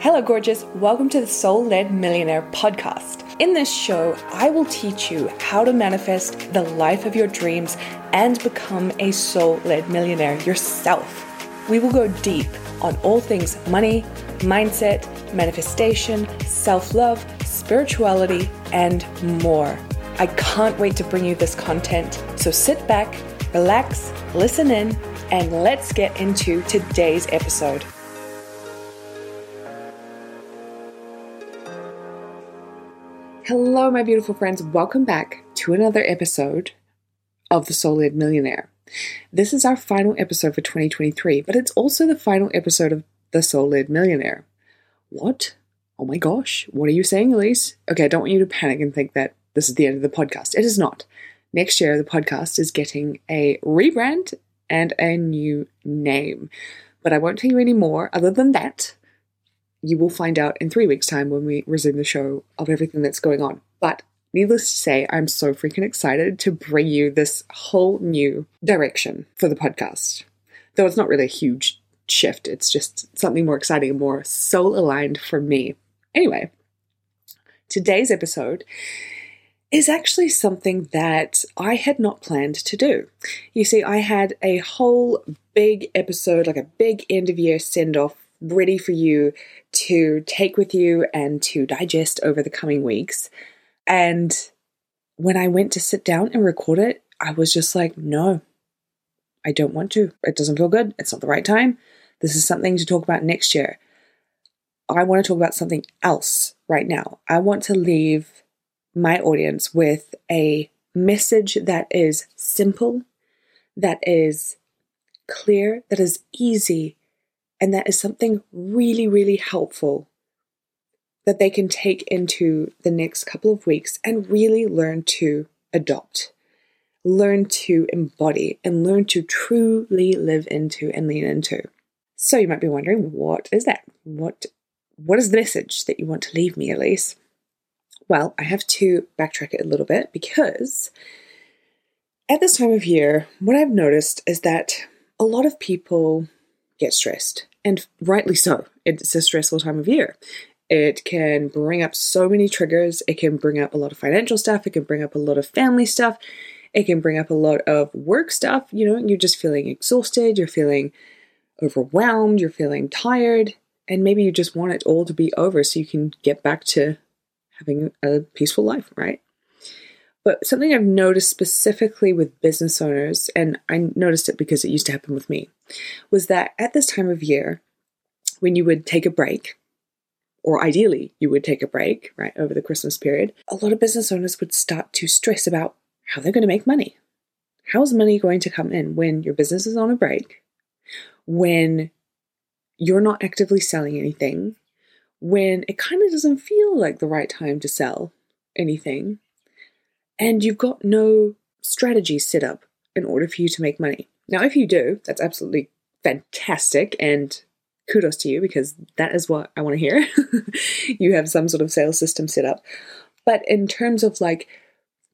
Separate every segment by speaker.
Speaker 1: Hello, gorgeous. Welcome to the Soul Led Millionaire podcast. In this show, I will teach you how to manifest the life of your dreams and become a soul led millionaire yourself. We will go deep on all things money, mindset, manifestation, self love, spirituality, and more. I can't wait to bring you this content. So sit back, relax, listen in, and let's get into today's episode. Hello, my beautiful friends. Welcome back to another episode of The Soul Led Millionaire. This is our final episode for 2023, but it's also the final episode of The Soul Led Millionaire. What? Oh my gosh, what are you saying, Elise? Okay, I don't want you to panic and think that this is the end of the podcast. It is not. Next year, the podcast is getting a rebrand and a new name. But I won't tell you any more other than that you will find out in three weeks' time when we resume the show of everything that's going on. But needless to say, I'm so freaking excited to bring you this whole new direction for the podcast. Though it's not really a huge shift, it's just something more exciting and more soul aligned for me. Anyway, today's episode is actually something that I had not planned to do. You see, I had a whole big episode, like a big end of year send off ready for you to take with you and to digest over the coming weeks. And when I went to sit down and record it, I was just like, no, I don't want to. It doesn't feel good. It's not the right time. This is something to talk about next year. I want to talk about something else right now. I want to leave my audience with a message that is simple, that is clear, that is easy and that is something really, really helpful that they can take into the next couple of weeks and really learn to adopt, learn to embody, and learn to truly live into and lean into. So you might be wondering, what is that? What what is the message that you want to leave me, Elise? Well, I have to backtrack it a little bit because at this time of year, what I've noticed is that a lot of people get stressed, and rightly so. It's a stressful time of year. It can bring up so many triggers. It can bring up a lot of financial stuff. It can bring up a lot of family stuff. It can bring up a lot of work stuff. You know, you're just feeling exhausted. You're feeling overwhelmed. You're feeling tired. And maybe you just want it all to be over so you can get back to having a peaceful life, right? But something I've noticed specifically with business owners, and I noticed it because it used to happen with me, was that at this time of year, when you would take a break, or ideally you would take a break, right, over the Christmas period, a lot of business owners would start to stress about how they're going to make money. How's money going to come in when your business is on a break? When you're not actively selling anything? When it kind of doesn't feel like the right time to sell anything? And you've got no strategy set up in order for you to make money. Now, if you do, that's absolutely fantastic and kudos to you because that is what I want to hear. you have some sort of sales system set up. But in terms of like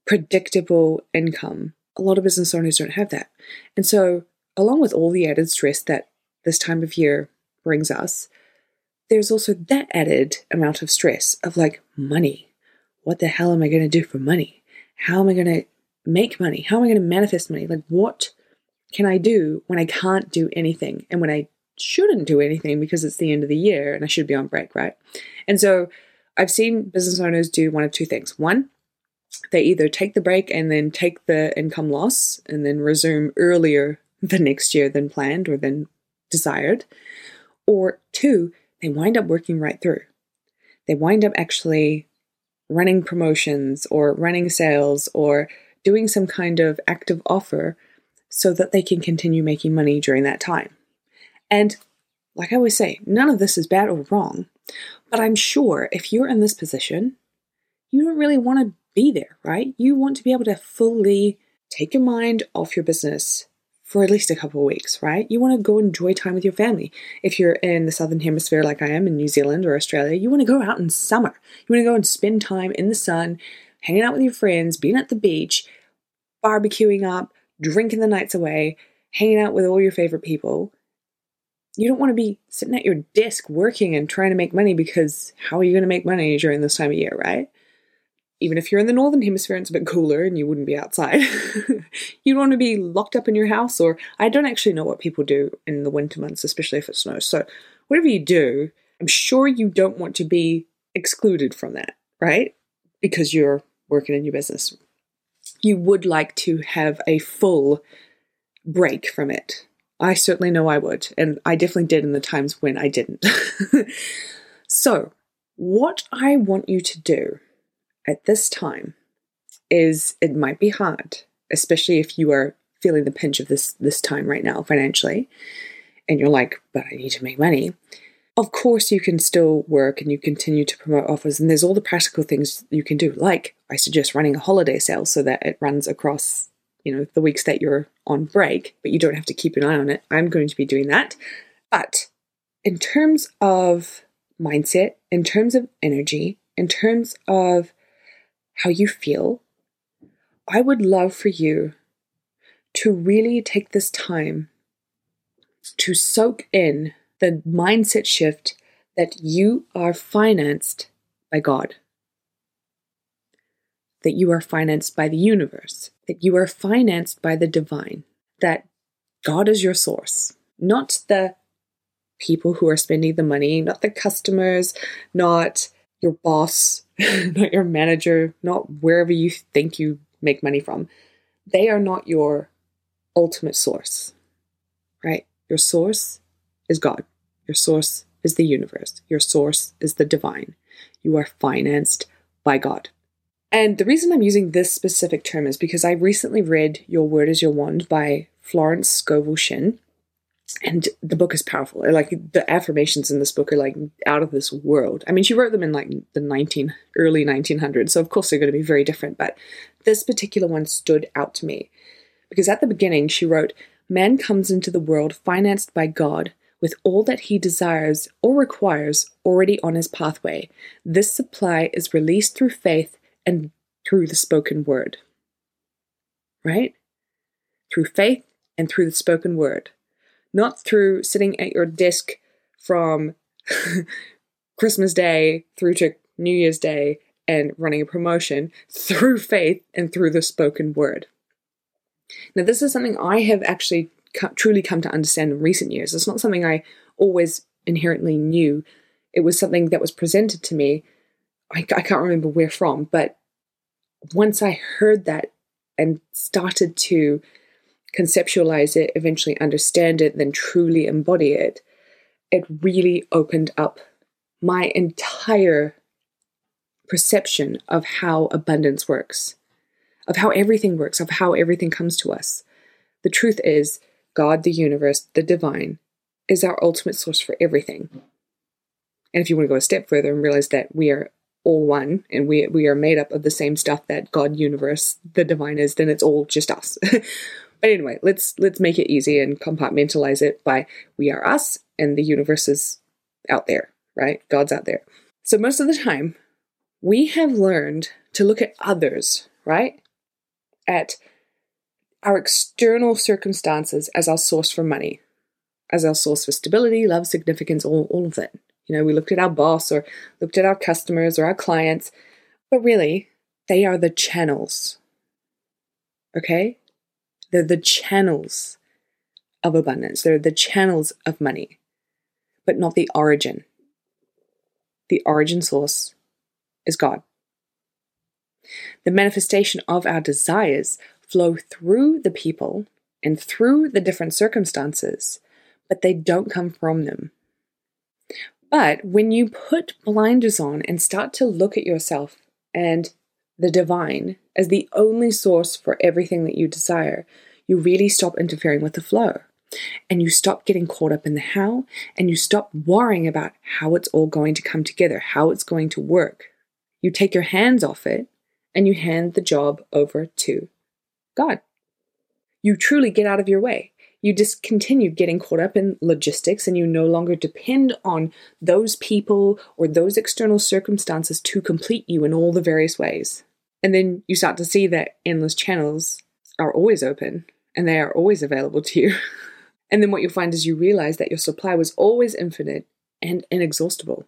Speaker 1: predictable income, a lot of business owners don't have that. And so, along with all the added stress that this time of year brings us, there's also that added amount of stress of like money. What the hell am I going to do for money? How am I going to make money? How am I going to manifest money? Like, what can I do when I can't do anything and when I shouldn't do anything because it's the end of the year and I should be on break, right? And so I've seen business owners do one of two things. One, they either take the break and then take the income loss and then resume earlier the next year than planned or than desired. Or two, they wind up working right through. They wind up actually running promotions or running sales or doing some kind of active offer so that they can continue making money during that time. And like I always say, none of this is bad or wrong, but I'm sure if you're in this position, you don't really want to be there, right? You want to be able to fully take your mind off your business for at least a couple of weeks, right? You want to go enjoy time with your family. If you're in the southern hemisphere like I am in New Zealand or Australia, you want to go out in summer. You want to go and spend time in the sun, hanging out with your friends, being at the beach, barbecuing up, drinking the nights away, hanging out with all your favorite people. You don't want to be sitting at your desk working and trying to make money because how are you going to make money during this time of year, right? Even if you're in the northern hemisphere, it's a bit cooler and you wouldn't be outside. you'd want to be locked up in your house, or I don't actually know what people do in the winter months, especially if it snows. So, whatever you do, I'm sure you don't want to be excluded from that, right? Because you're working in your business. You would like to have a full break from it. I certainly know I would, and I definitely did in the times when I didn't. so, what I want you to do at this time is it might be hard, especially if you are feeling the pinch of this this time right now financially, and you're like, but I need to make money. Of course, you can still work and you continue to promote offers, and there's all the practical things you can do. Like, I suggest running a holiday sale so that it runs across, you know, the weeks that you're on break, but you don't have to keep an eye on it. I'm going to be doing that. But in terms of mindset, in terms of energy, in terms of how you feel, I would love for you to really take this time to soak in the mindset shift that you are financed by God, that you are financed by the universe, that you are financed by the divine, that God is your source, not the people who are spending the money, not the customers, not your boss, not your manager, not wherever you think you make money from. They are not your ultimate source, right? Your source is God. Your source is the universe. Your source is the divine. You are financed by God. And the reason I'm using this specific term is because I recently read Your Word is Your Wand by Florence Scovel Shinn. And the book is powerful. Like the affirmations in this book are like out of this world. I mean, she wrote them in like the 19 early 1900s, so of course they're going to be very different. But this particular one stood out to me because at the beginning she wrote, "Man comes into the world financed by God with all that he desires or requires already on his pathway. This supply is released through faith and through the spoken word. Right? Through faith and through the spoken word. Not through sitting at your desk from Christmas Day through to New Year's Day and running a promotion, through faith and through the spoken word. Now, this is something I have actually truly come to understand in recent years. It's not something I always inherently knew. It was something that was presented to me. I, I can't remember where from, but once I heard that and started to conceptualize it, eventually understand it, then truly embody it, it really opened up my entire perception of how abundance works, of how everything works, of how everything comes to us. The truth is, God, the universe, the divine, is our ultimate source for everything. And if you want to go a step further and realize that we are all one and we we are made up of the same stuff that God, universe, the divine is, then it's all just us. but anyway, let's let's make it easy and compartmentalize it by we are us and the universe is out there, right? God's out there. So most of the time, we have learned to look at others, right? At our external circumstances as our source for money, as our source for stability, love, significance, all, all of it. You know, we looked at our boss or looked at our customers or our clients, but really, they are the channels. Okay? They're the channels of abundance, they're the channels of money, but not the origin. The origin source is God. The manifestation of our desires flow through the people and through the different circumstances, but they don't come from them. But when you put blinders on and start to look at yourself and the divine as the only source for everything that you desire, you really stop interfering with the flow. And you stop getting caught up in the how, and you stop worrying about how it's all going to come together, how it's going to work. You take your hands off it and you hand the job over to God. You truly get out of your way. You discontinue getting caught up in logistics and you no longer depend on those people or those external circumstances to complete you in all the various ways. And then you start to see that endless channels are always open and they are always available to you. And then what you'll find is you realize that your supply was always infinite and inexhaustible.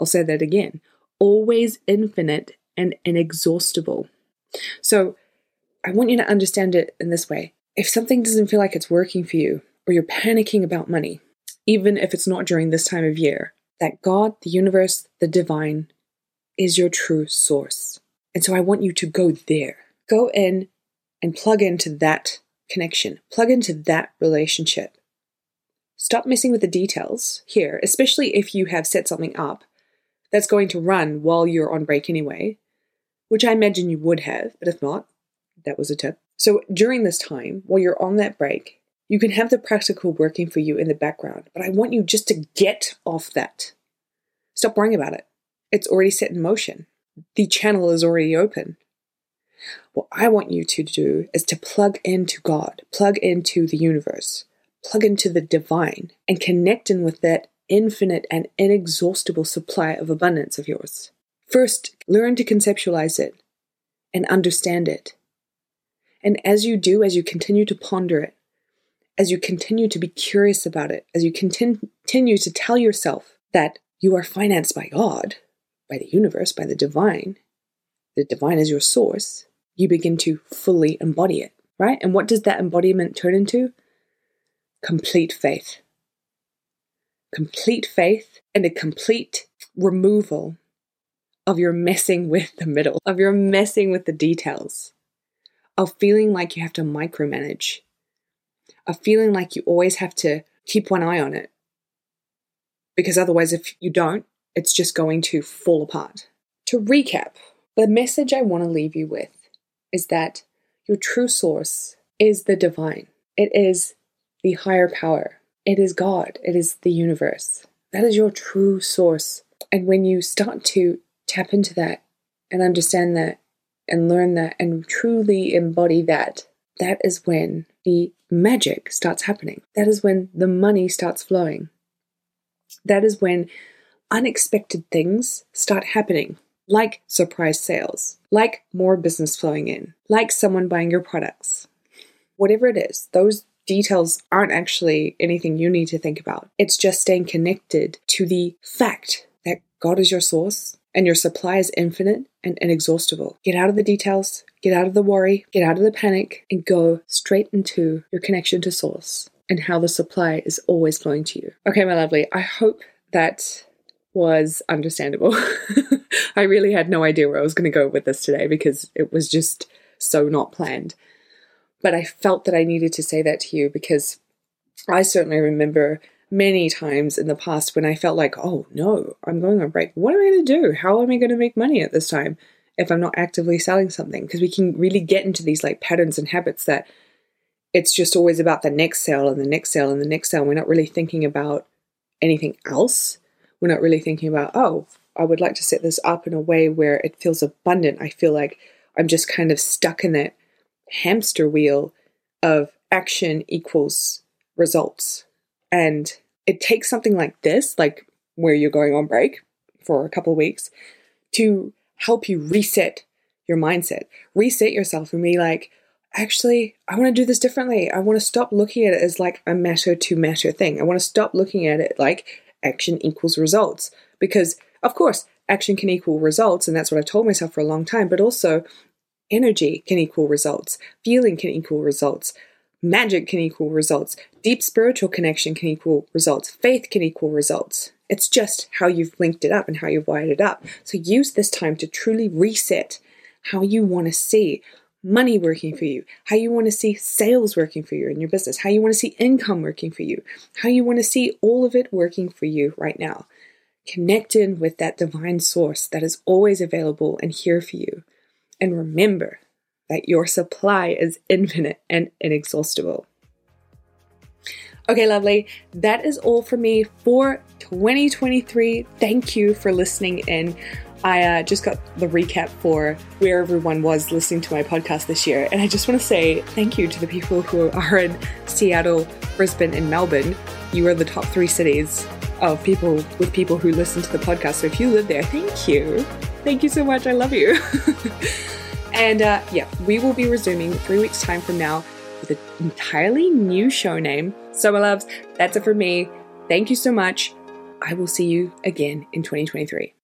Speaker 1: I'll say that again always infinite and inexhaustible. So I want you to understand it in this way. If something doesn't feel like it's working for you, or you're panicking about money, even if it's not during this time of year, that God, the universe, the divine, is your true source. And so I want you to go there. Go in and plug into that connection, plug into that relationship. Stop messing with the details here, especially if you have set something up that's going to run while you're on break anyway, which I imagine you would have, but if not, that was a tip. So during this time, while you're on that break, you can have the practical working for you in the background, but I want you just to get off that. Stop worrying about it. It's already set in motion. The channel is already open. What I want you to do is to plug into God, plug into the universe, plug into the divine, and connect in with that infinite and inexhaustible supply of abundance of yours. First, learn to conceptualize it and understand it. And as you do, as you continue to ponder it, as you continue to be curious about it, as you continue to tell yourself that you are financed by God, by the universe, by the divine, the divine is your source, you begin to fully embody it, right? And what does that embodiment turn into? Complete faith. Complete faith and a complete removal of your messing with the middle, of your messing with the details, of feeling like you have to micromanage, of feeling like you always have to keep one eye on it. Because otherwise, if you don't, it's just going to fall apart. To recap, the message I want to leave you with is that your true source is the divine, it is the higher power, it is God, it is the universe. That is your true source. And when you start to tap into that and understand that and learn that and truly embody that, that is when the magic starts happening. That is when the money starts flowing. That is when unexpected things start happening, like surprise sales, like more business flowing in, like someone buying your products. Whatever it is, those details aren't actually anything you need to think about. It's just staying connected to the fact that God is your source and your supply is infinite and inexhaustible. Get out of the details, get out of the worry, get out of the panic, and go straight into your connection to source and how the supply is always flowing to you. Okay, my lovely, I hope that was understandable. I really had no idea where I was going to go with this today because it was just so not planned. But I felt that I needed to say that to you because I certainly remember many times in the past when I felt like, oh no, I'm going on break. What am I going to do? How am I going to make money at this time if I'm not actively selling something? Because we can really get into these like patterns and habits that it's just always about the next sale and the next sale and the next sale. We're not really thinking about anything else. We're not really thinking about, oh, I would like to set this up in a way where it feels abundant. I feel like I'm just kind of stuck in that hamster wheel of action equals results. And it takes something like this, like where you're going on break for a couple weeks, to help you reset your mindset, reset yourself, and be like, actually, I want to do this differently. I want to stop looking at it as like a matter to matter thing. I want to stop looking at it like action equals results. Because, of course, action can equal results, and that's what I've told myself for a long time, but also energy can equal results, feeling can equal results, magic can equal results, deep spiritual connection can equal results, faith can equal results. It's just how you've linked it up and how you've wired it up. So use this time to truly reset how you want to see money working for you, how you want to see sales working for you in your business, how you want to see income working for you, how you want to see all of it working for you right now. Connect in with that divine source that is always available and here for you. And remember that your supply is infinite and inexhaustible. Okay, lovely. That is all for me for 2023. Thank you for listening in. I uh, just got the recap for where everyone was listening to my podcast this year. And I just want to say thank you to the people who are in Seattle, Brisbane, and Melbourne. You are the top three cities of people with people who listen to the podcast. So if you live there, thank you. Thank you so much. I love you. and uh, yeah, we will be resuming three weeks' time from now with an entirely new show name. So, my loves, that's it for me. Thank you so much. I will see you again in 2023.